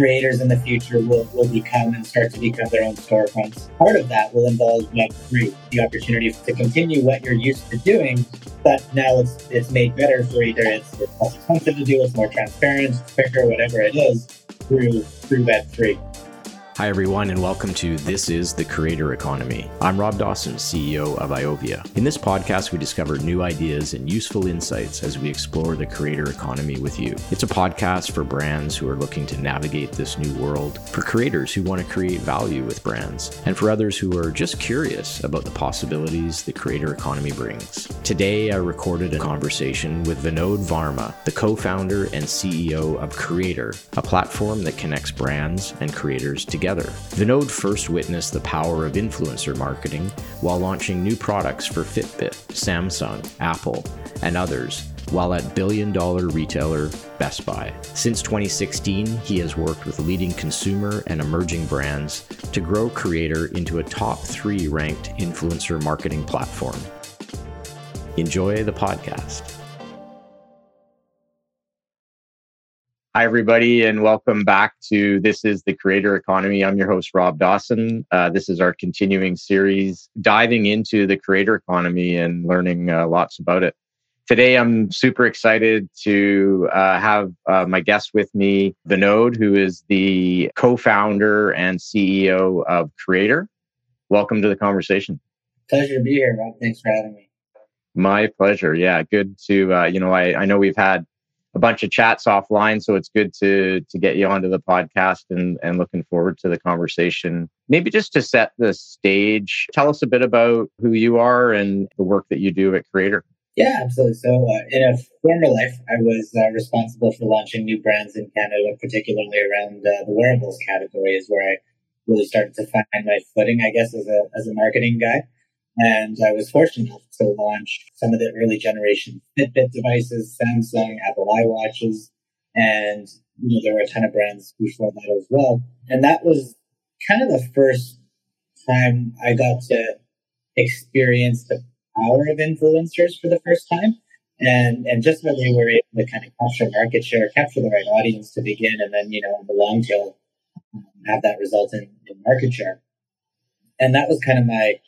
creators in the future will, will become and start to become their own storefronts. Part of that will involve Web3, the opportunity to continue what you're used to doing, but now it's it's made better for either it's, it's less expensive to do, it's more transparent, it's quicker, whatever it is, through through Web3. Hi, everyone, and welcome to This is the Creator Economy. I'm Rob Dawson, CEO of Iovia. In this podcast, we discover new ideas and useful insights as we explore the creator economy with you. It's a podcast for brands who are looking to navigate this new world, for creators who want to create value with brands, and for others who are just curious about the possibilities the creator economy brings. Today, I recorded a conversation with Vinod Varma, the co founder and CEO of Creator, a platform that connects brands and creators together together. Vinod first witnessed the power of influencer marketing while launching new products for Fitbit, Samsung, Apple, and others while at billion dollar retailer Best Buy. Since 2016, he has worked with leading consumer and emerging brands to grow Creator into a top three ranked influencer marketing platform. Enjoy the podcast. Hi, everybody, and welcome back to This is the Creator Economy. I'm your host, Rob Dawson. Uh, this is our continuing series diving into the creator economy and learning uh, lots about it. Today, I'm super excited to uh, have uh, my guest with me, Vinod, who is the co founder and CEO of Creator. Welcome to the conversation. Pleasure to be here, Rob. Thanks for having me. My pleasure. Yeah, good to, uh, you know, I, I know we've had a bunch of chats offline. So it's good to to get you onto the podcast and and looking forward to the conversation. Maybe just to set the stage, tell us a bit about who you are and the work that you do at Creator. Yeah, absolutely. So, uh, in a former life, I was uh, responsible for launching new brands in Canada, particularly around uh, the wearables category, is where I really started to find my footing, I guess, as a as a marketing guy. And I was fortunate enough to launch some of the early generation Fitbit devices, Samsung, Apple iWatches, and you know, there were a ton of brands before that as well. And that was kind of the first time I got to experience the power of influencers for the first time. And and just how they were able to kind of capture market share, capture the right audience to begin, and then you know in the long tail um, have that result in, in market share. And that was kind of my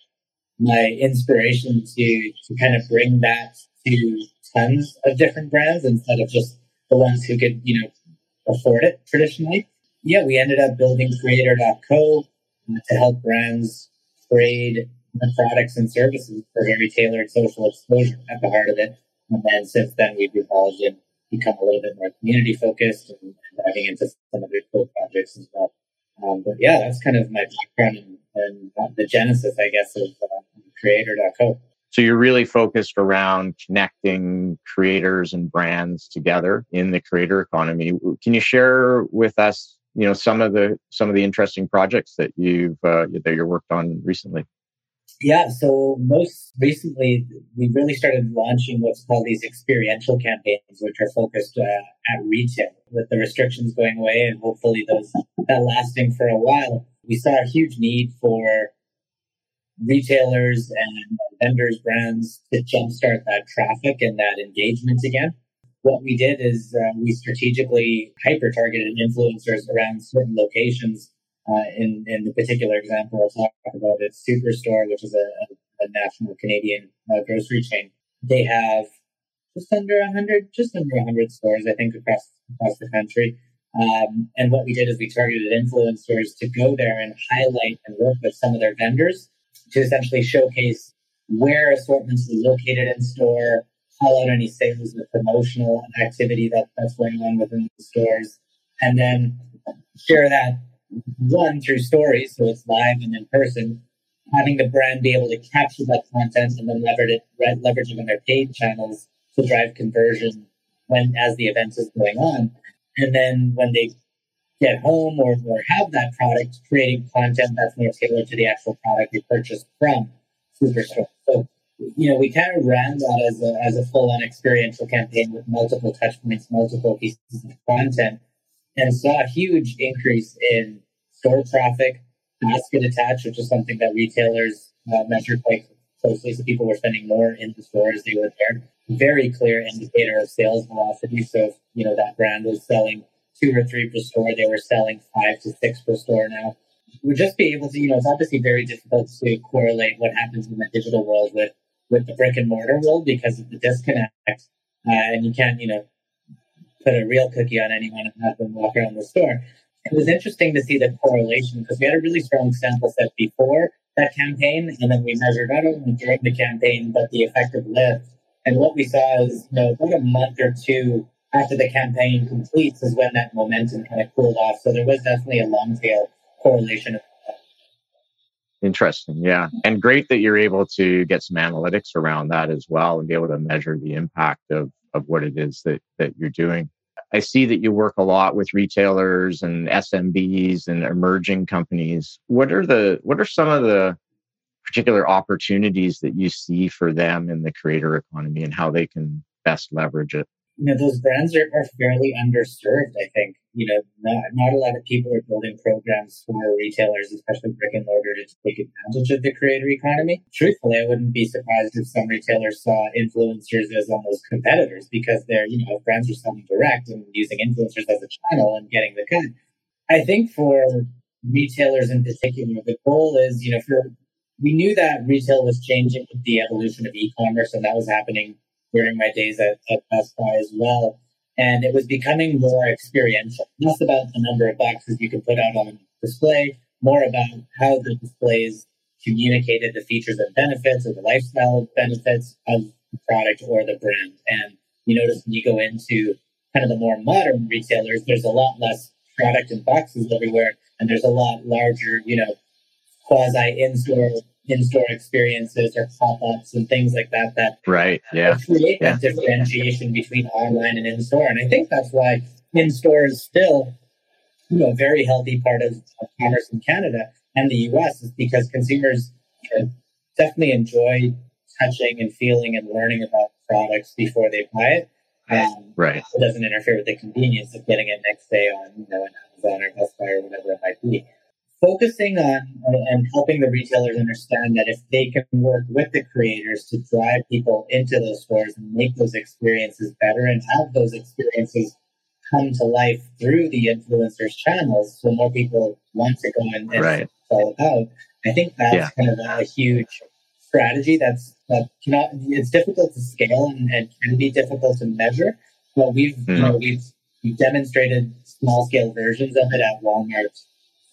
my inspiration to to kind of bring that to tons of different brands instead of just the ones who could you know afford it traditionally. Yeah, we ended up building Creator.co to help brands trade products and services for very tailored social exposure at the heart of it. And then since then, we've evolved and become a little bit more community focused and diving into some of the cool projects as well. Um, but yeah, that's kind of my background and, the genesis, I guess, of uh, creator.co. So you're really focused around connecting creators and brands together in the creator economy. Can you share with us, you know, some of the some of the interesting projects that you've uh, that you're worked on recently? Yeah, so most recently, we really started launching what's called these experiential campaigns, which are focused uh, at retail. With the restrictions going away and hopefully those that lasting for a while, we saw a huge need for retailers and vendors, brands to jumpstart that traffic and that engagement again. What we did is uh, we strategically hyper targeted influencers around certain locations. Uh, in, in the particular example, I'll talk about it Superstore, which is a, a national Canadian uh, grocery chain. They have just under 100, just under 100 stores, I think, across, across the country. Um, and what we did is we targeted influencers to go there and highlight and work with some of their vendors to essentially showcase where assortments are located in store, call out any sales or promotional activity that, that's going on within the stores, and then share that one through stories, so it's live and in person, having the brand be able to capture that content and then leverage it, leverage it on their paid channels to drive conversion when as the event is going on. And then when they get home or, or have that product, creating content that's more tailored to the actual product you purchased from Superstore. So, you know, we kind of ran that as a, as a full on experiential campaign with multiple touch points, multiple pieces of content, and saw a huge increase in store traffic, basket attach, which is something that retailers uh, measure quite closely. So people were spending more in the store as they were there. Very clear indicator of sales velocity. So, if, you know, that brand was selling two or three per store. They were selling five to six per store now. We'll just be able to, you know, it's obviously very difficult to correlate what happens in the digital world with, with the brick and mortar world because of the disconnect. Uh, and you can't, you know, put a real cookie on anyone and have them walk around the store. It was interesting to see the correlation because we had a really strong sample set before that campaign, and then we measured not only during the campaign but the effective lift. And what we saw is, you know, about a month or two after the campaign completes is when that momentum kind of cooled off. So there was definitely a long tail correlation. Interesting. Yeah. And great that you're able to get some analytics around that as well and be able to measure the impact of, of what it is that, that you're doing. I see that you work a lot with retailers and SMBs and emerging companies. What are the what are some of the particular opportunities that you see for them in the creator economy and how they can best leverage it? you know, those brands are, are fairly underserved, I think. You know, not, not a lot of people are building programs for retailers, especially brick and mortar, to take advantage of the creator economy. Truthfully, I wouldn't be surprised if some retailers saw influencers as almost competitors because they're, you know, brands are selling direct and using influencers as a channel and getting the cut. I think for retailers in particular, the goal is, you know, for we knew that retail was changing with the evolution of e-commerce and that was happening during my days at, at Best Buy as well. And it was becoming more experiential, less about the number of boxes you can put out on display, more about how the displays communicated the features and benefits or the lifestyle benefits of the product or the brand. And you notice when you go into kind of the more modern retailers, there's a lot less product and boxes everywhere, and there's a lot larger, you know, quasi in-store in-store experiences or pop-ups and things like that that right yeah. create yeah. that differentiation between online and in-store. And i think that's why in-store is still you know a very healthy part of, of commerce in canada and the us is because consumers you know, definitely enjoy touching and feeling and learning about products before they buy it. Um, right. it doesn't interfere with the convenience of getting it next day on you know an amazon or best buy or whatever it might be focusing on and helping the retailers understand that if they can work with the creators to drive people into those stores and make those experiences better and have those experiences come to life through the influencers channels so more people want to go and, right. all about i think that's yeah. kind of a huge strategy that's that cannot it's difficult to scale and, and can be difficult to measure but we've mm-hmm. you know we've, we've demonstrated small scale versions of it at walmart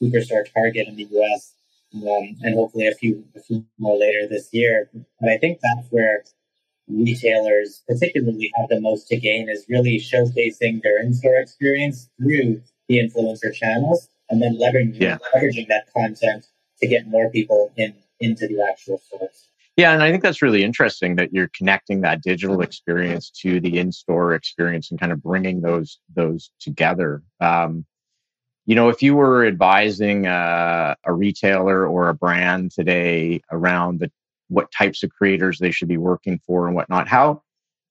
superstore target in the US, um, and hopefully a few, a few more later this year. But I think that's where retailers particularly have the most to gain is really showcasing their in-store experience through the influencer channels and then leveraging, yeah. leveraging that content to get more people in into the actual stores. Yeah, and I think that's really interesting that you're connecting that digital experience to the in-store experience and kind of bringing those those together. Um, you know, if you were advising uh, a retailer or a brand today around the what types of creators they should be working for and whatnot, how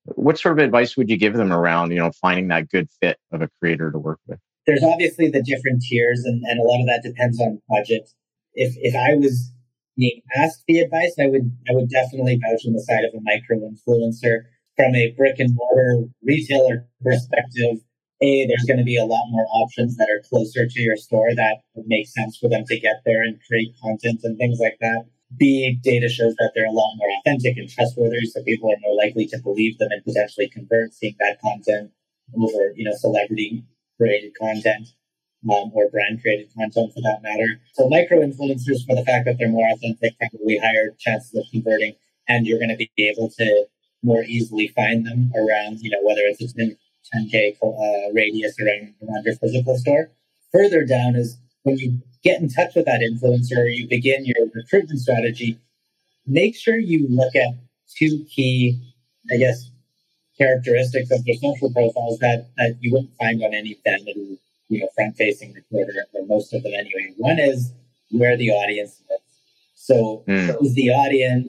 what sort of advice would you give them around, you know, finding that good fit of a creator to work with? There's obviously the different tiers and, and a lot of that depends on budget. If if I was being asked the advice, I would I would definitely vouch on the side of a micro influencer. From a brick and mortar retailer perspective, a, there's going to be a lot more options that are closer to your store that make sense for them to get there and create content and things like that. B, data shows that they're a lot more authentic and trustworthy, so people are more likely to believe them and potentially convert seeing that content over, you know, celebrity created content um, or brand created content for that matter. So micro influencers, for the fact that they're more authentic, probably higher chances of converting, and you're going to be able to more easily find them around, you know, whether it's a 10K uh, radius around, around your physical store. Further down is when you get in touch with that influencer, you begin your recruitment strategy, make sure you look at two key, I guess, characteristics of their social profiles that, that you wouldn't find on any vanity, you know, front facing recruiter, or most of them anyway. One is where the audience is. So, mm. is the audience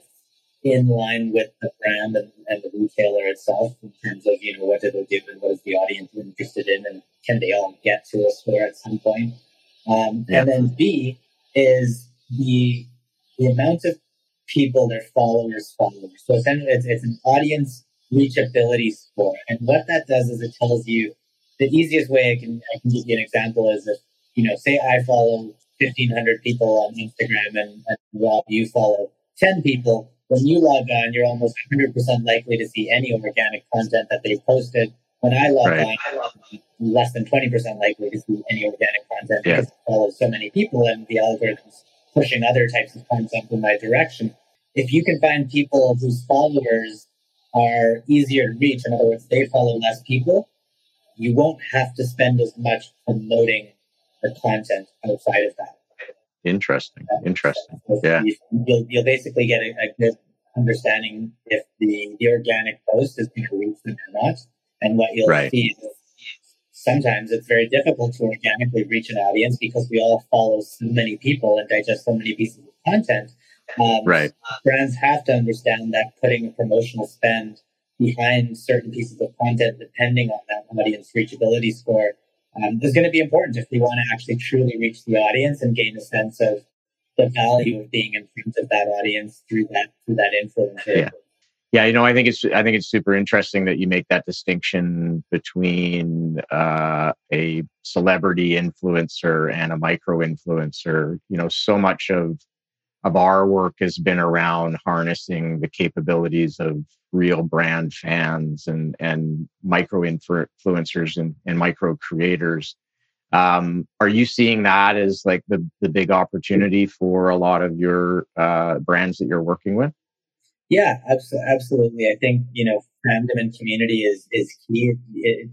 in line with the brand and, and, the retailer itself in terms of you know what do they do and what is the audience interested in and can they all get to a store at some point um, yeah. and then b is the the amount of people their followers follow so essentially it's, it's an audience reachability score and what that does is it tells you the easiest way I can I can give you an example is if you know, say I follow fifteen hundred people on Instagram and, and Rob, you follow ten people. When you log on, you're almost 100% likely to see any organic content that they posted. When I log right. on, I log on less than 20% likely to see any organic content yeah. because I follow so many people and the algorithms pushing other types of content in my direction. If you can find people whose followers are easier to reach, in other words, they follow less people, you won't have to spend as much promoting the content outside of that. Interesting. Interesting. So yeah. You'll, you'll basically get a, a, good understanding if the, the organic post is going to reach them or not. And what you'll right. see is sometimes it's very difficult to organically reach an audience because we all follow so many people and digest so many pieces of content. Um, right. Brands have to understand that putting a promotional spend behind certain pieces of content, depending on that audience reachability score, um, is going to be important if we want to actually truly reach the audience and gain a sense of the value of being in front of that audience through that through that influence. Yeah. Yeah, you know, I think it's I think it's super interesting that you make that distinction between uh, a celebrity influencer and a micro influencer. You know, so much of of our work has been around harnessing the capabilities of real brand fans and and micro influencers and, and micro creators. Um, are you seeing that as like the the big opportunity for a lot of your uh, brands that you're working with? Yeah, absolutely. I think you know fandom and community is is key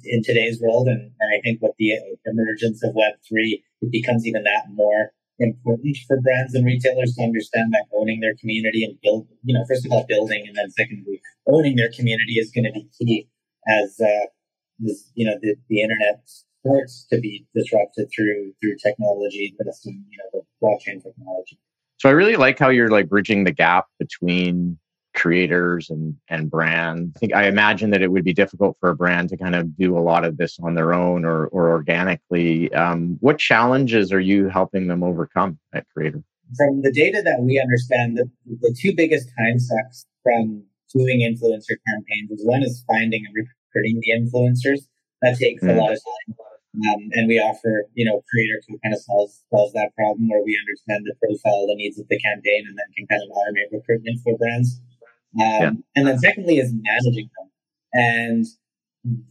in today's world, and, and I think with the emergence of Web three, it becomes even that more important for brands and retailers to understand that owning their community and build, you know, first of all, building, and then secondly, owning their community is going to be key as uh, this, you know the, the internet starts to be disrupted through through technology, but you know the blockchain technology. So I really like how you're like bridging the gap between creators and and brands. I think I imagine that it would be difficult for a brand to kind of do a lot of this on their own or or organically. Um, what challenges are you helping them overcome at Creator? From the data that we understand, the, the two biggest time sucks from doing influencer campaigns is one is finding and recruiting the influencers. That takes mm. a lot of time. Um, and we offer, you know, Creator.co kind of solves solves that problem where we understand the profile, the needs of the campaign, and then can kind of automate recruitment for brands. Um, yeah. And then secondly is managing them. And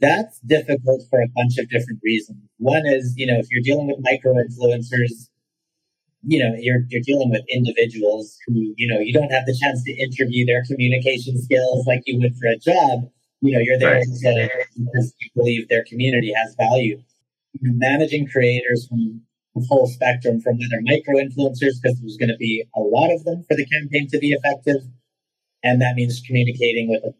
that's difficult for a bunch of different reasons. One is, you know, if you're dealing with micro influencers, you know, you're, you're dealing with individuals who, you know, you don't have the chance to interview their communication skills like you would for a job. You know, you're there right. to, because you believe their community has value. Managing creators from the full spectrum from whether micro influencers, because there's going to be a lot of them for the campaign to be effective, and that means communicating with a,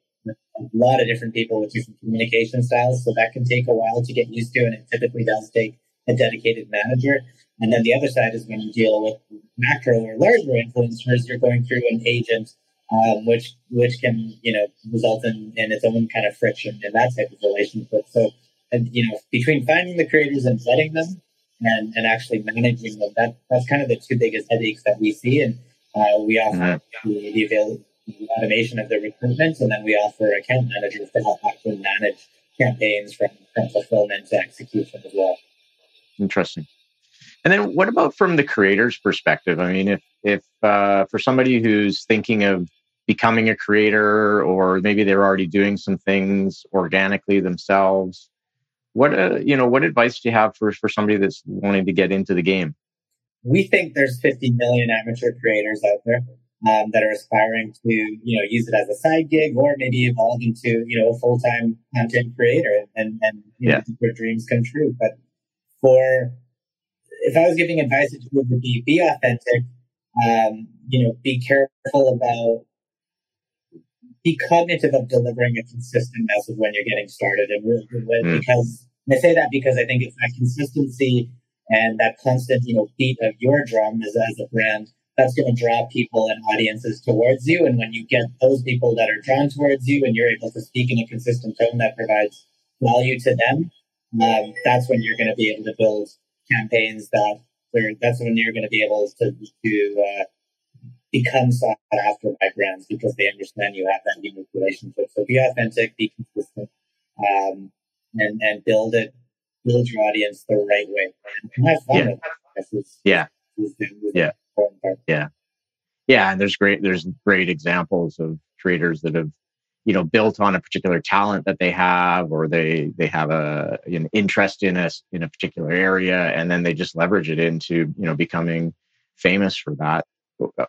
lot of different people with different communication styles. So that can take a while to get used to, and it typically does take a dedicated manager. And then the other side is when you deal with macro or larger influencers, you're going through an agent, um, which which can you know result in, in its own kind of friction in that type of relationship. So, and you know, between finding the creators and vetting them, and and actually managing them, that that's kind of the two biggest headaches that we see. And uh, we offer mm-hmm. the, the avail- automation of their recruitment, and then we offer account managers to help actually manage campaigns from, from fulfillment to execution as well. Interesting. And then, what about from the creator's perspective? I mean, if if uh, for somebody who's thinking of becoming a creator, or maybe they're already doing some things organically themselves, what uh, you know, what advice do you have for for somebody that's wanting to get into the game? We think there's 50 million amateur creators out there um, that are aspiring to, you know, use it as a side gig or maybe evolve into, you know, a full time content creator and, and you yeah. know, their dreams come true. But for, if I was giving advice, it would be be authentic, um, you know, be careful about, be cognitive of delivering a consistent message when you're getting started. And really, mm. because I say that because I think it's that consistency and that constant, you know, beat of your drum as, as a brand that's going to draw people and audiences towards you. And when you get those people that are drawn towards you and you're able to speak in a consistent tone that provides value to them, um, that's when you're going to be able to build campaigns that that's when you're going to be able to, to uh, become sought after by brands because they understand you have that unique relationship. So be authentic, be consistent, um, and, and build it build your audience the right way and have fun Yeah. with it. This is- Yeah. this is this is Yeah. Part. yeah and there's great there's great examples of creators that have you know built on a particular talent that they have or they they have a an interest in a in a particular area and then they just leverage it into you know becoming famous for that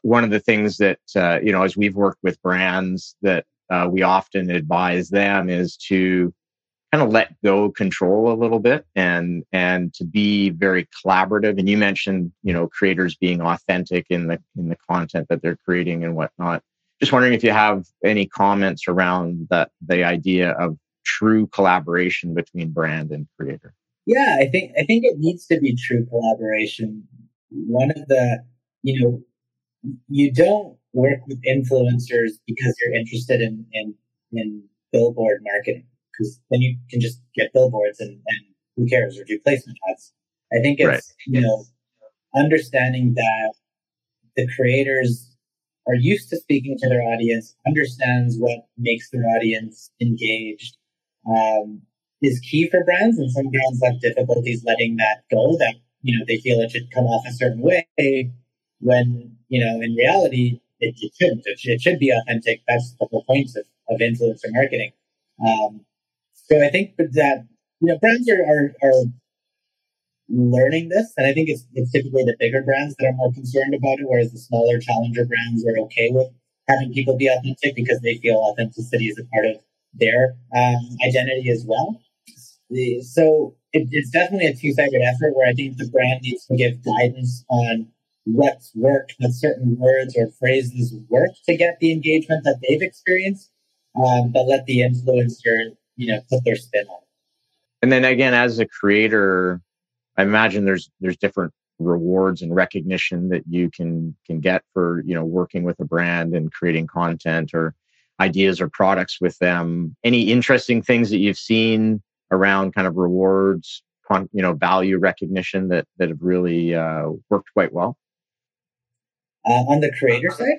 one of the things that uh, you know as we've worked with brands that uh, we often advise them is to kind of let go control a little bit and and to be very collaborative. And you mentioned you know creators being authentic in the in the content that they're creating and whatnot. Just wondering if you have any comments around that the idea of true collaboration between brand and creator. Yeah, I think I think it needs to be true collaboration. One of the, you know, you don't work with influencers because you're interested in in, in billboard marketing because then you can just get billboards and, and who cares or do placement ads. I think it's Right. you know understanding that the creators are used to speaking to their audience, understands what makes their audience engaged, um, is key for brands. And some brands have difficulties letting that go. That you know they feel it should come off a certain way when you know in reality it, it shouldn't. It, should- it should be authentic. That's the whole point of, of influencer marketing. Um, so I think that you know brands are, are are learning this, and I think it's it's typically the bigger brands that are more concerned about it, whereas the smaller challenger brands are okay with having people be authentic because they feel authenticity is a part of their um, identity as well. So it, it's definitely a two-sided effort where I think the brand needs to give guidance on what's worked, what certain words or phrases work to get the engagement that they've experienced, um, but let the influencer, you know, put their spin on it. and then again as a creator i imagine there's there's different rewards and recognition that you can can get for you know working with a brand and creating content or ideas or products with them. Any interesting things that you've seen around kind of rewards con- you know value recognition that that have really uh, worked quite well? Uh, on the creator side,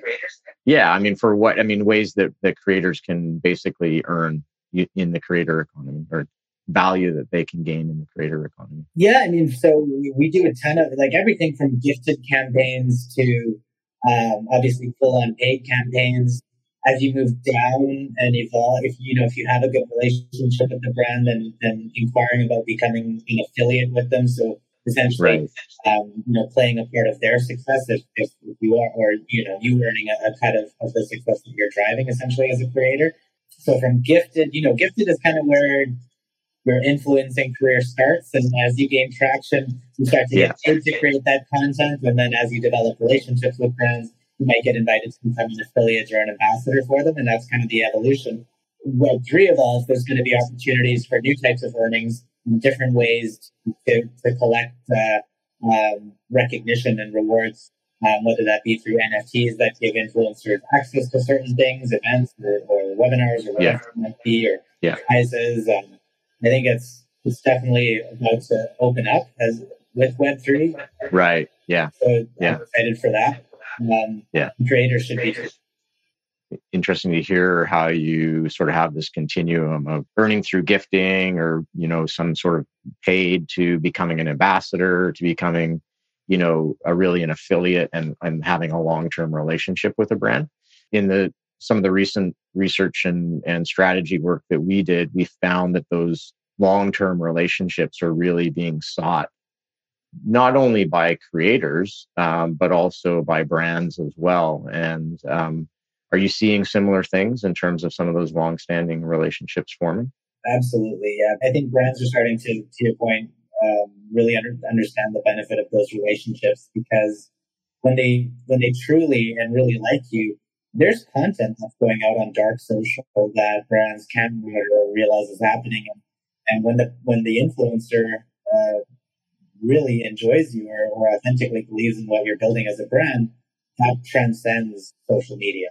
yeah i mean for what i mean ways that that creators can basically earn in the creator economy or value that they can gain in the creator economy Yeah, I mean, so we- do a ton of like everything from gifted campaigns to um, obviously full on paid campaigns. As you move down and evolve, if you know if you have a good relationship with the brand, and and inquiring about becoming an affiliate with them, so essentially, right um, you know, playing a part of their success if, if you are, or you know, you earning a, a cut of, of the success that you're driving essentially as a creator. So from gifted, you know, gifted is kind of where your influencing career starts. And as you gain traction, you start to get paid to create that content. And then as you develop relationships with brands, you might get invited to become an affiliate or an ambassador for them. And that's kind of the evolution. Web three evolves, there's going to be opportunities for new types of earnings, different ways to, to collect uh, um, recognition and rewards, um, whether that be through NFTs that give influencers access to certain things, events, or, or webinars, or whatever Yeah. it might be, or Yeah. prizes. Um, I think it's it's definitely about to open up as with Web three. right yeah So Yeah. I'm excited for that. Um, Yeah. creators should be interesting to hear how you sort of have this continuum of earning through gifting or you know some sort of paid to becoming an ambassador to becoming you know a really an affiliate and, and having a long-term relationship with a brand in the some of the recent research and, and strategy work that we did we found that those long-term relationships are really being sought not only by creators um, but also by brands as well and um, are you seeing similar things in terms of some of those long-standing relationships forming? absolutely. Yeah, I think brands are starting to, to your point, um, really under, understand the benefit of those relationships because when they when they truly and really like you, there's content that's going out on dark social that brands can't or realize is happening, and, and when the when the influencer uh, really enjoys you or, or authentically believes in what you're building as a brand, that transcends social media.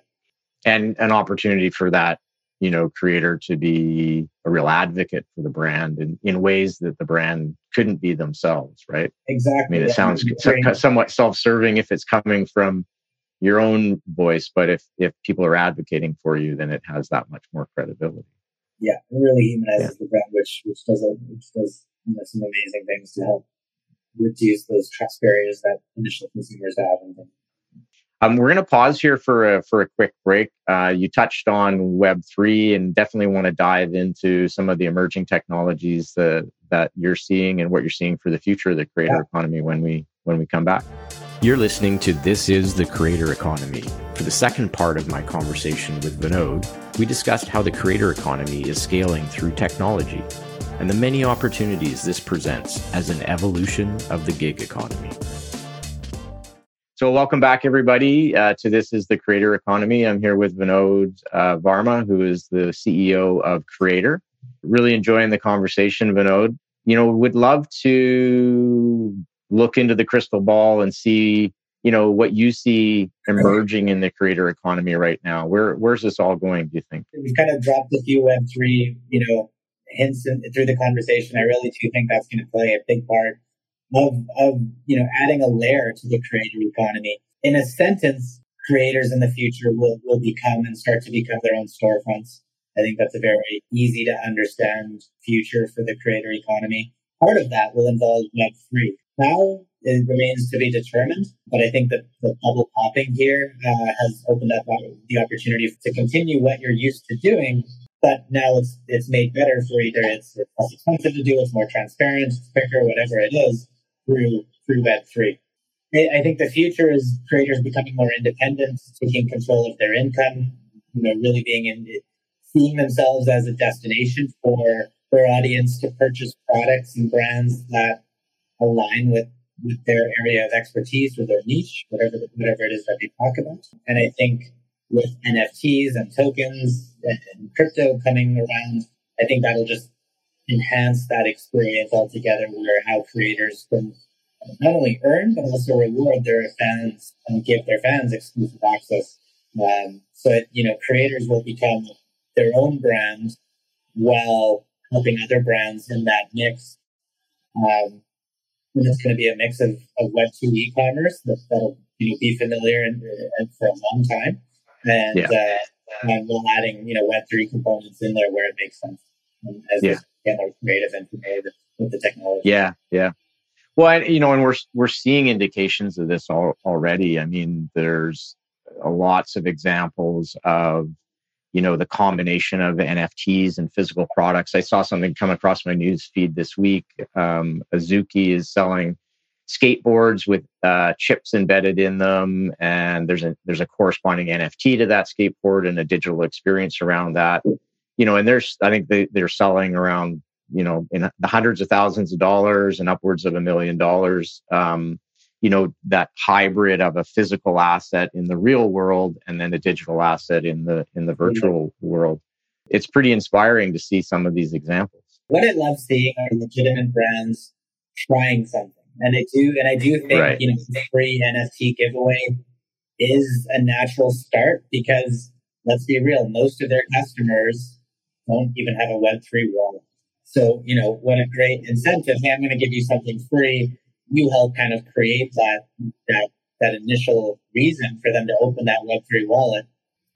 And an opportunity for that, you know, creator to be a real advocate for the brand in, in ways that the brand couldn't be themselves, right? Exactly. I mean, it Yeah. sounds so- somewhat self-serving if it's coming from your own voice, but if if people are advocating for you, then it has that much more credibility. yeah, it really humanizes the brand, which which does a, which does you know, some amazing things to help reduce those trust barriers that initial consumers have. And um, we're going to pause here for a, for a quick break. Uh, you touched on Web3 and definitely want to dive into some of the emerging technologies that, that you're seeing and what you're seeing for the future of the creator yeah. economy when we when we come back. You're listening to This is the Creator Economy. For the second part of my conversation with Vinod, we discussed how the creator economy is scaling through technology and the many opportunities this presents as an evolution of the gig economy. So, welcome back, everybody, uh, to This is the Creator Economy. I'm here with Vinod uh, Varma, who is the CEO of Creator. Really enjoying the conversation, Vinod. You know, would love to look into the crystal ball and see you know what you see emerging in the creator economy right now where where's this all going do you think we've kind of dropped a few web3 you know hints in, through the conversation i really do think that's going to play a big part of of you know adding a layer to the creator economy. In a sentence creators in the future will will become and start to become their own storefronts. I think that's a very easy to understand future for the creator economy. Part of that will involve web3 how it remains to be determined, but I think that the bubble popping here uh, has opened up the opportunity to continue what you're used to doing, but now it's it's made better for either it's, it's less expensive to do, it's more transparent, it's quicker, whatever it is, through through Web three. I think the future is creators becoming more independent, taking control of their income, you know, really being in seeing themselves as a destination for their audience to purchase products and brands that align with with their area of expertise or their niche, whatever whatever it is that they talk about. And I think with NFTs and tokens and crypto coming around, I think that'll just enhance that experience altogether where how creators can not only earn but also reward their fans and give their fans exclusive access. Um, so that, you know, creators will become their own brand while helping other brands in that mix um, and it's going to be a mix of, of Web two e-commerce that, will you know, be familiar and, and, for a long time, and yeah. uh, and we're adding you know Web three components in there where it makes sense as yeah. get more creative and with, with the technology. Yeah, yeah. Well, you know, and we're we're seeing indications of this all, already. I mean, there's lots of examples of you know the combination of nfts and physical products i saw something come across my news feed this week um, azuki is selling skateboards with uh, chips embedded in them and there's a there's a corresponding nft to that skateboard and a digital experience around that you know and there's i think they, they're selling around you know in the hundreds of thousands of dollars and upwards of a million dollars um, you know that hybrid of a physical asset in the real world and then a digital asset in the in the virtual mm-hmm. world it's pretty inspiring to see some of these examples what i love seeing are legitimate brands trying something and i do and i do think right. you know the free nft giveaway is a natural start because let's be real most of their customers don't even have a web3 wallet so you know what a great incentive hey i'm going to give you something free you help kind of create that that that initial reason for them to open that Web3 wallet.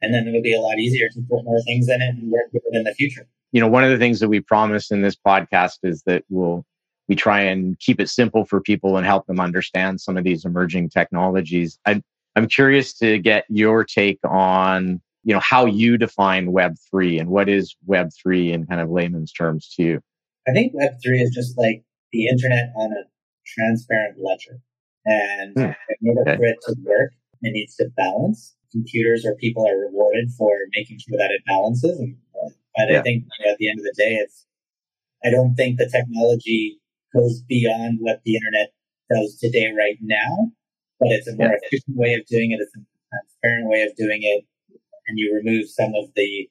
And then it'll be a lot easier to put more things in it and work with it in the future. You know, one of the things that we promise in this podcast is that we'll we try and keep it simple for people and help them understand some of these emerging technologies. I'm I'm curious to get your take on you know how you define Web three and what is Web three in kind of layman's terms to you. I think Web three is just like the internet on a transparent ledger. And mm. in order okay. for it to work, it needs to balance. Computers or people are rewarded for making sure that it balances. And, but yeah. I think you know, at the end of the day, it's, I don't think the technology goes beyond what the internet does today right now, but it's a more yeah. efficient way of doing it. It's a transparent way of doing it. And you remove some of the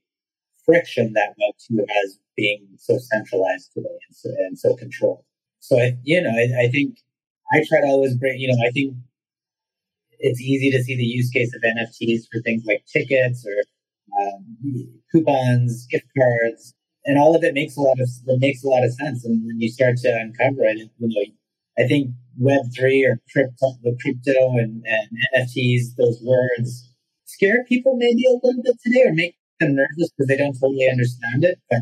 friction that Web2 has being so centralized today and so, and so controlled. So I, you know, I, I think I try to always bring, you know, I think it's easy to see the use case of NFTs for things like tickets or um, coupons, gift cards, and all of it makes a lot of makes a lot of sense. And when you start to uncover it, you know, I think Web three or crypto, the crypto and, and NFTs, those words scare people maybe a little bit today or make them nervous because they don't totally understand it. But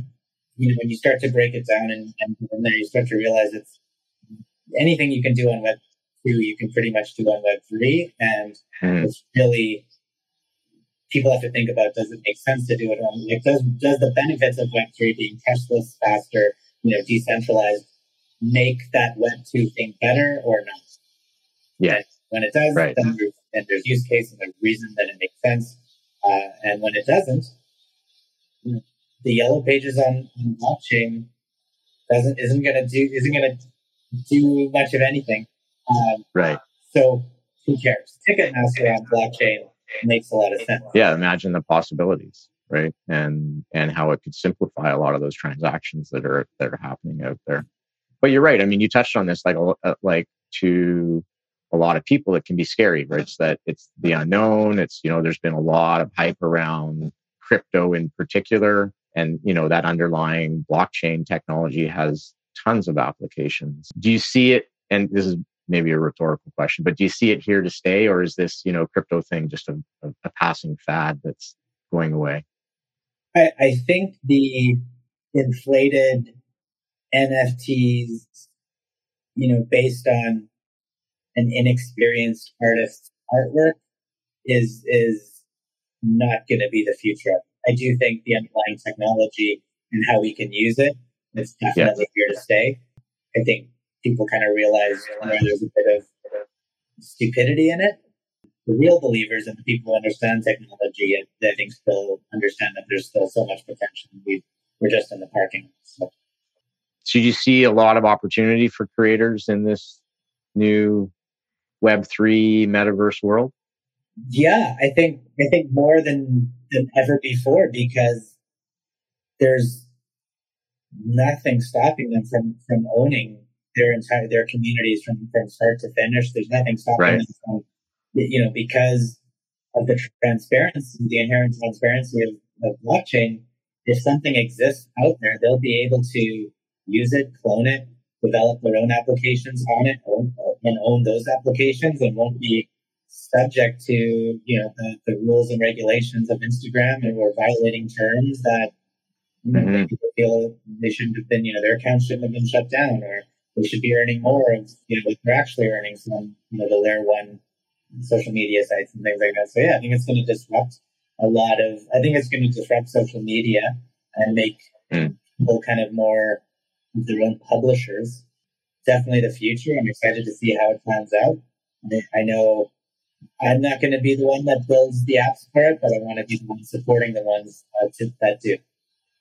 you know, when you start to break it down and, and then you start to realize it's anything you can do on Web two, you can pretty much do on Web three, and mm. it's really people have to think about does it make sense to do it on like does does the benefits of Web three being cashless, faster, you know, decentralized make that Web two thing better or not? Yeah. And when it does, right. then and there's use case and there's reason that it makes sense. Uh, and when it doesn't, the yellow pages on, on blockchain doesn't isn't gonna do isn't gonna do much of anything. Um, right. So who cares? Ticketmaster on blockchain makes a lot of sense. Yeah, imagine the possibilities, right? And and how it could simplify a lot of those transactions that are that are happening out there. But you're right. I mean, you touched on this like uh, like to a lot of people it can be scary, right? It's that it's the unknown. It's you know, there's been a lot of hype around crypto in particular, and you know that underlying blockchain technology has tons of applications. Do you see it? And this is maybe a rhetorical question, but do you see it here to stay, or is this you know crypto thing just a, a, a passing fad that's going away? I, I think the inflated NFTs, you know, based on an inexperienced artist's artwork, is is not going to be the future. I do think the underlying technology and how we can use it is definitely yeah. here to stay. I think people kind of realize where there's a bit of stupidity in it. The real believers and the people who understand technology, I think, still understand that there's still so much potential. We we're just in the parking. So. so you see a lot of opportunity for creators in this new Web three metaverse world. Yeah, I think I think more than than ever before because there's nothing stopping them from from owning their entire their communities from from start to finish. There's nothing stopping right. them from you know because of the transparency, the inherent transparency of, of blockchain. If something exists out there, they'll be able to use it, clone it, develop their own applications on it, own, and own those applications, and won't be subject to you know the, the rules and regulations of Instagram, and we're violating terms that you know, mm-hmm. people feel they shouldn't have been. You know, their accounts shouldn't have been shut down, or they should be earning more of you know what they're actually earning from you know the layer one social media sites and things like that. So yeah, I think it's going to disrupt a lot of. I think it's going to disrupt social media and make mm. people kind of more their own publishers. Definitely the future. I'm excited to see how it plans out. I know I'm not going to be the one that builds the apps for it, but I want to be the one supporting the ones uh, to, that do.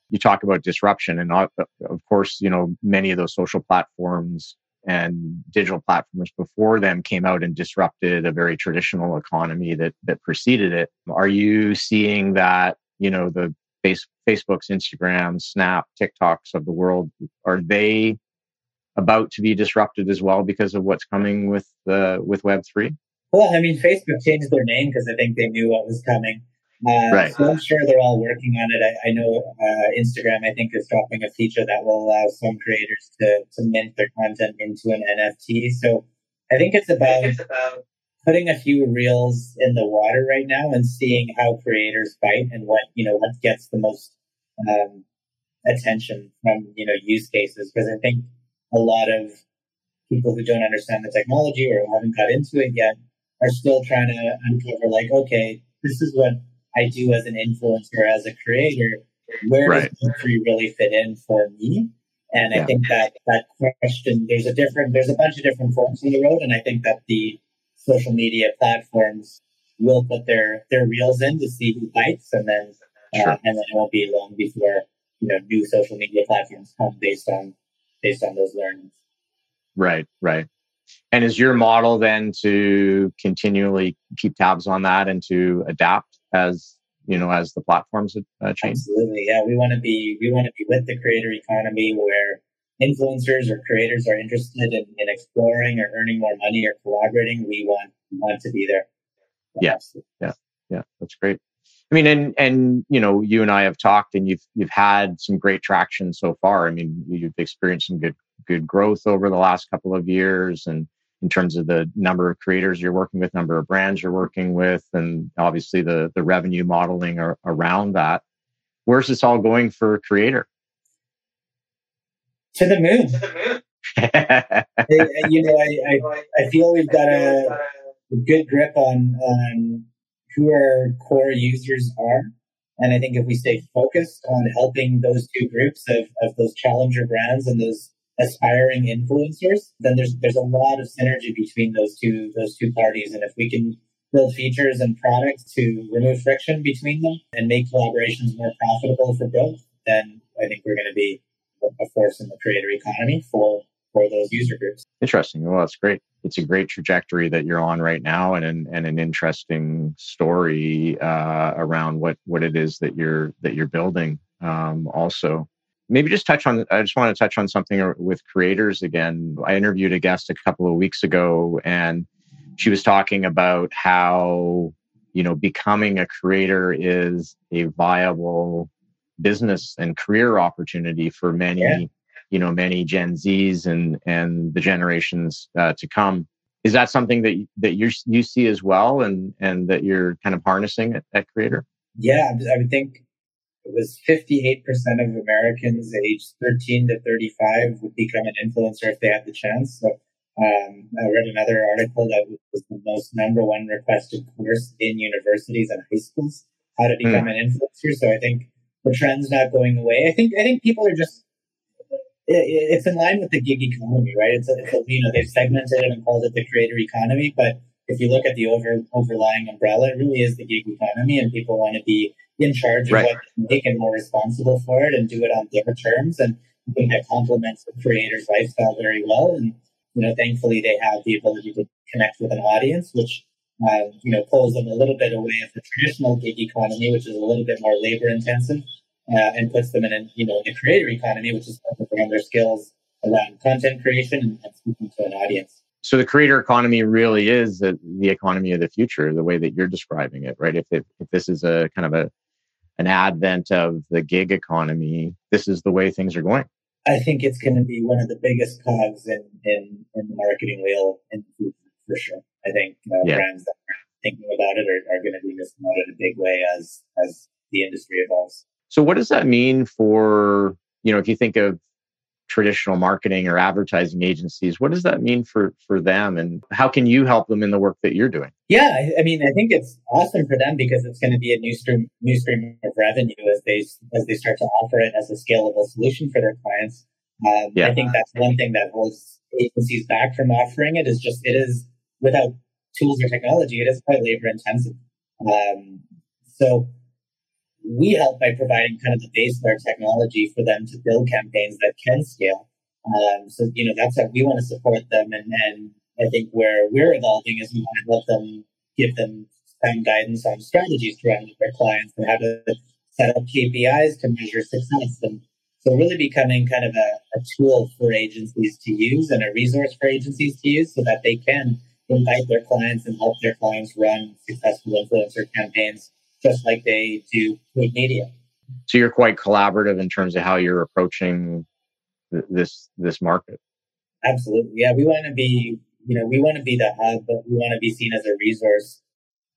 You talk about disruption, and uh, of course, you know many of those social platforms and digital platforms before them came out and disrupted a very traditional economy that that preceded it. Are you seeing that? You know the Facebook's, Instagram, Snap, TikToks of the world are they about to be disrupted as well because of what's coming with uh, with Web three? Well, I mean, Facebook changed their name because I think they knew what was coming. Uh, right. So I'm sure they're all working on it. I, I know uh, Instagram, I think, is dropping a feature that will allow some creators to, to mint their content into an NFT. So I think it's about, it's about putting a few reels in the water right now and seeing how creators bite and what, you know, what gets the most um, attention from, you know, use cases. Because I think a lot of people who don't understand the technology or haven't got into it yet are still trying to uncover like, okay, this is what I do as an influencer, as a creator. Where right. does Web3 really fit in for me? And yeah. I think that that question, there's a different, there's a bunch of different forms in the road, and I think that the social media platforms will put their their reels in to see who bites, and then uh, sure. and then it won't be long before you know new social media platforms come based on based on those learnings. Right, right. And is your model then to continually keep tabs on that and to adapt as you know as the platforms uh, change? Absolutely, yeah. We want to be we want to be with the creator economy where influencers or creators are interested in, in exploring or earning more money or collaborating. We want want to be there. Yes, yeah, yeah, that's great. I mean, and and you know, you and I have talked, and you've you've had some great traction so far. I mean, you've experienced some good good growth over the last couple of years, and in terms of the number of creators you're working with, number of brands you're working with, and obviously the the revenue modeling around that. Where's this all going for creator? To the moon. To the moon. you know, I, I, I feel we've got a, a good grip on, on who our core users are. And I think if we stay focused on helping those two groups of, of those challenger brands and those aspiring influencers, then there's there's a lot of synergy between those two those two parties. And if we can build features and products to remove friction between them and make collaborations more profitable for both, then I think we're going to be a force in the creator economy for for those user groups. Interesting. Well, that's great. It's a great trajectory that you're on right now, and an, and an interesting story uh, around what what it is that you're that you're building. Um, also, maybe just touch on. I just want to touch on something with creators again. I interviewed a guest a couple of weeks ago, and she was talking about how you know becoming a creator is a viable business and career opportunity for many yeah you know many Gen Zs and and the generations uh, to come. Is that something that that you you see as well, and and that you're kind of harnessing at, at Creator? Yeah, I would think it was 58% of Americans aged 13 to 35 would become an influencer if they had the chance. So um, I read another article that was the most number one requested course in universities and high schools, how to become mm. an influencer. So I think the trend's not going away. I think I think people are just it's in line with the gig economy, right? It's, a, it's a, you know they've segmented it and called it the creator economy, but if you look at the over overlying umbrella, it really is the gig economy, and people want to be in charge of right. what they make and more responsible for it, and do it on their terms. And I think that complements the creator's lifestyle very well. And you know, thankfully, they have the ability to connect with an audience, which uh, you know pulls them a little bit away of the traditional gig economy, which is a little bit more labor intensive uh, and puts them in, a, you know, the creator economy, which is focusing on their skills around content creation and, and speaking to an audience. So the creator economy really is the, the economy of the future, the way that you're describing it, right? If, if, if this is a kind of a an advent of the gig economy, this is the way things are going. I think it's going to be one of the biggest cogs in, in, in the marketing wheel in the future, for sure. I think uh, yeah. brands that are thinking about it are, are going to be missing out in a big way as as the industry evolves. So what does that mean for, you know, if you think of traditional marketing or advertising agencies, what does that mean for for them and how can you help them in the work that you're doing? Yeah, I mean, I think it's awesome for them because it's going to be a new stream new stream of revenue as they as they start to offer it as a scalable solution for their clients. Um, yeah. I think that's one thing that holds agencies back from offering it is just it is without tools or technology, it is quite labor intensive. Um, so we help by providing kind of the base layer technology for them to build campaigns that can scale. Um, so, you know, that's how we want to support them. And, and I think where we're evolving is we want to help them give them some guidance on strategies to run with their clients and how to set up KPIs to measure success. And so really becoming kind of a, a tool for agencies to use and a resource for agencies to use so that they can invite their clients and help their clients run successful influencer campaigns just like they do with media. So you're quite collaborative in terms of how you're approaching th- this this market. Absolutely, yeah. We want to be, you know, we want to be the hub, but we want to be seen as a resource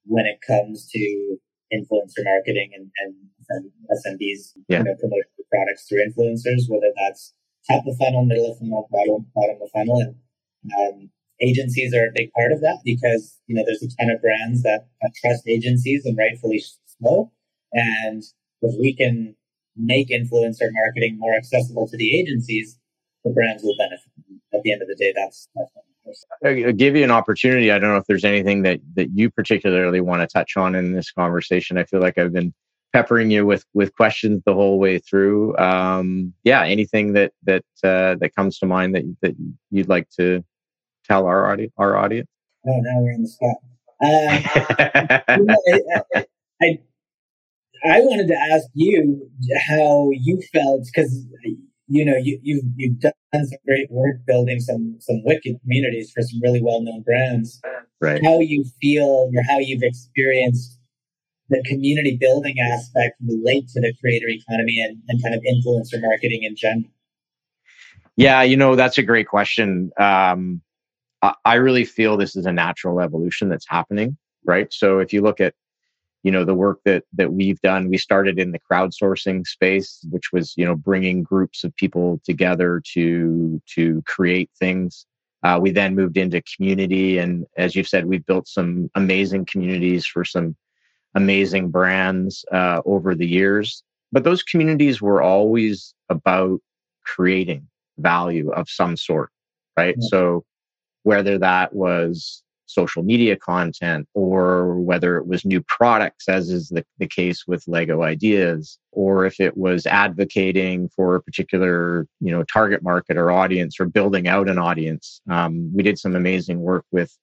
when it comes to influencer marketing and, and, and SMBs, yeah. you know, promoting products through influencers, whether that's top of funnel, middle of funnel, bottom, bottom of funnel. And um, agencies are a big part of that because you know there's a ton of brands that, trust agencies and rightfully so. And if we can make influencer marketing more accessible to the agencies, the brands will benefit. At the end of the day, that's that's I'll give you an opportunity. I don't know if there's anything that that you particularly want to touch on in this conversation. I feel like I've been peppering you with with questions the whole way through. Um, yeah, anything that that uh, that comes to mind that that you'd like to tell our audience? Our audience? Oh, now we're in the spot. Uh, I, I, I wanted to ask you how you felt because you know you you've you've done some great work building some some wicked communities for some really well known brands. Right. How you feel or how you've experienced the community building aspect relate to the creator economy and, and kind of influencer marketing in general. Yeah, you know that's a great question. Um, I really feel this is a natural evolution that's happening, right? So if you look at you know the work that that we've done we started in the crowdsourcing space which was you know bringing groups of people together to to create things uh, we then moved into community and as you've said we've built some amazing communities for some amazing brands uh, over the years but those communities were always about creating value of some sort right yeah. so whether that was social media content or whether it was new products, as is the, the case with Lego Ideas, or if it was advocating for a particular you know target market or audience or building out an audience. Um, we did some amazing work with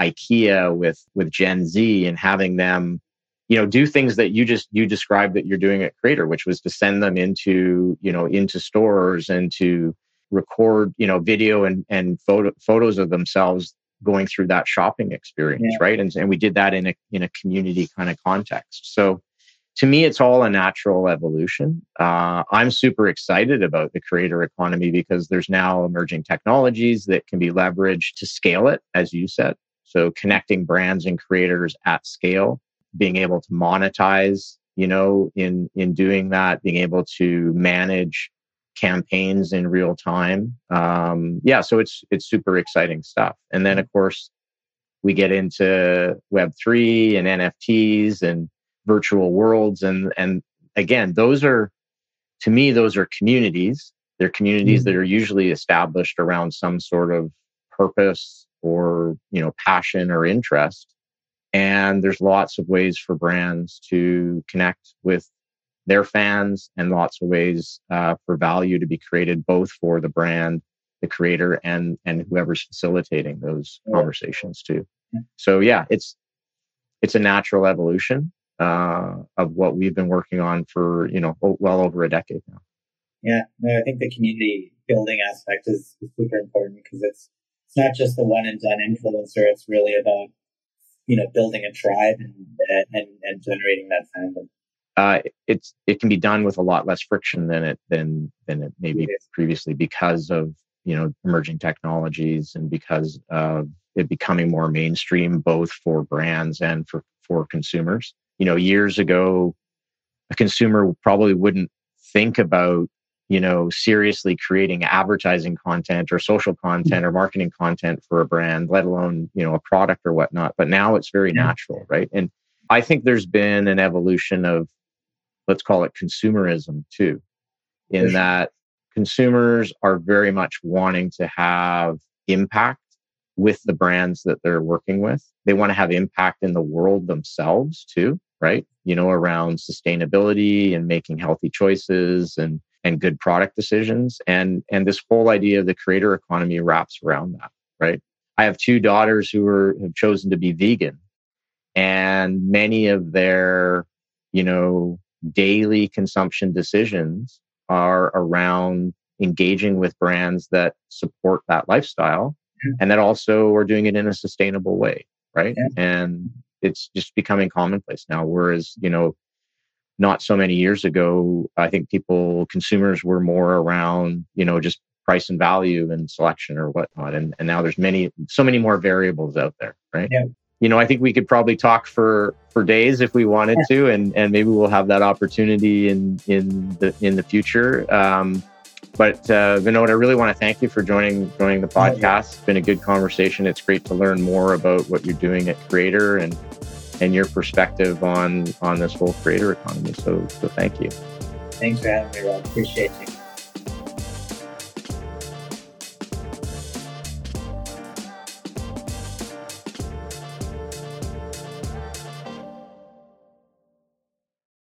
IKEA, with with Gen Z, and having them you know do things that you just you described that you're doing at creator which was to send them into you know into stores and to record you know video and and photo photos of themselves going through that shopping experience, yeah. right? And, and we did that in a in a community kind of context. So to me, it's all a natural evolution. Uh, I'm super excited about the creator economy because there's now emerging technologies that can be leveraged to scale it, as you said. So connecting brands and creators at scale, being able to monetize, you know, in in doing that, being able to manage campaigns in real time. Um, yeah, so it's it's super exciting stuff. And then of course we get into Web three and NFTs and virtual worlds, and and again, those are to me those are communities. They're communities mm-hmm. that are usually established around some sort of purpose or you know passion or interest. And there's lots of ways for brands to connect with their fans and lots of ways uh, for value to be created both for the brand the creator and and whoever's facilitating those yeah. conversations too. So yeah it's it's a natural evolution uh, of what we've been working on for you know well over a decade now. Yeah no, i think the community building aspect is, is super important because it's it's not just the one and done influencer it's really about you know building a tribe and and, and generating that fandom uh, it's it can be done with a lot less friction than it than than it maybe previously because of you know emerging technologies and because of it becoming more mainstream both for brands and for for consumers. You know, years ago, a consumer probably wouldn't think about you know seriously creating advertising content or social content or marketing content for a brand let alone you know a product or whatnot but now it's very natural right? And i think there's been an evolution of let's call it consumerism too, in that consumers are very much wanting to have impact with the brands that they're working with. They want to have impact in the world themselves too, right? You know, around sustainability and making healthy choices and and good product decisions. And and this whole idea of the creator economy wraps around that, right? I have two daughters who are have chosen to be vegan. And many of their, you know, daily consumption decisions are around engaging with brands that support that lifestyle yeah. and that also are doing it in a sustainable way right yeah. and it's just becoming commonplace now whereas you know not so many years ago i think people consumers were more around you know just price and value and selection or whatnot and, and now there's many so many more variables out there right yeah you know, I think we could probably talk for for days if we wanted to, and and maybe we'll have that opportunity in in the in the future. Um, but uh, Vinod, I really want to thank you for joining joining the podcast. It's been a good conversation. It's great to learn more about what you're doing at Creator and and your perspective on on this whole creator economy. So so thank you. Thanks for having me, Rob. Appreciate you.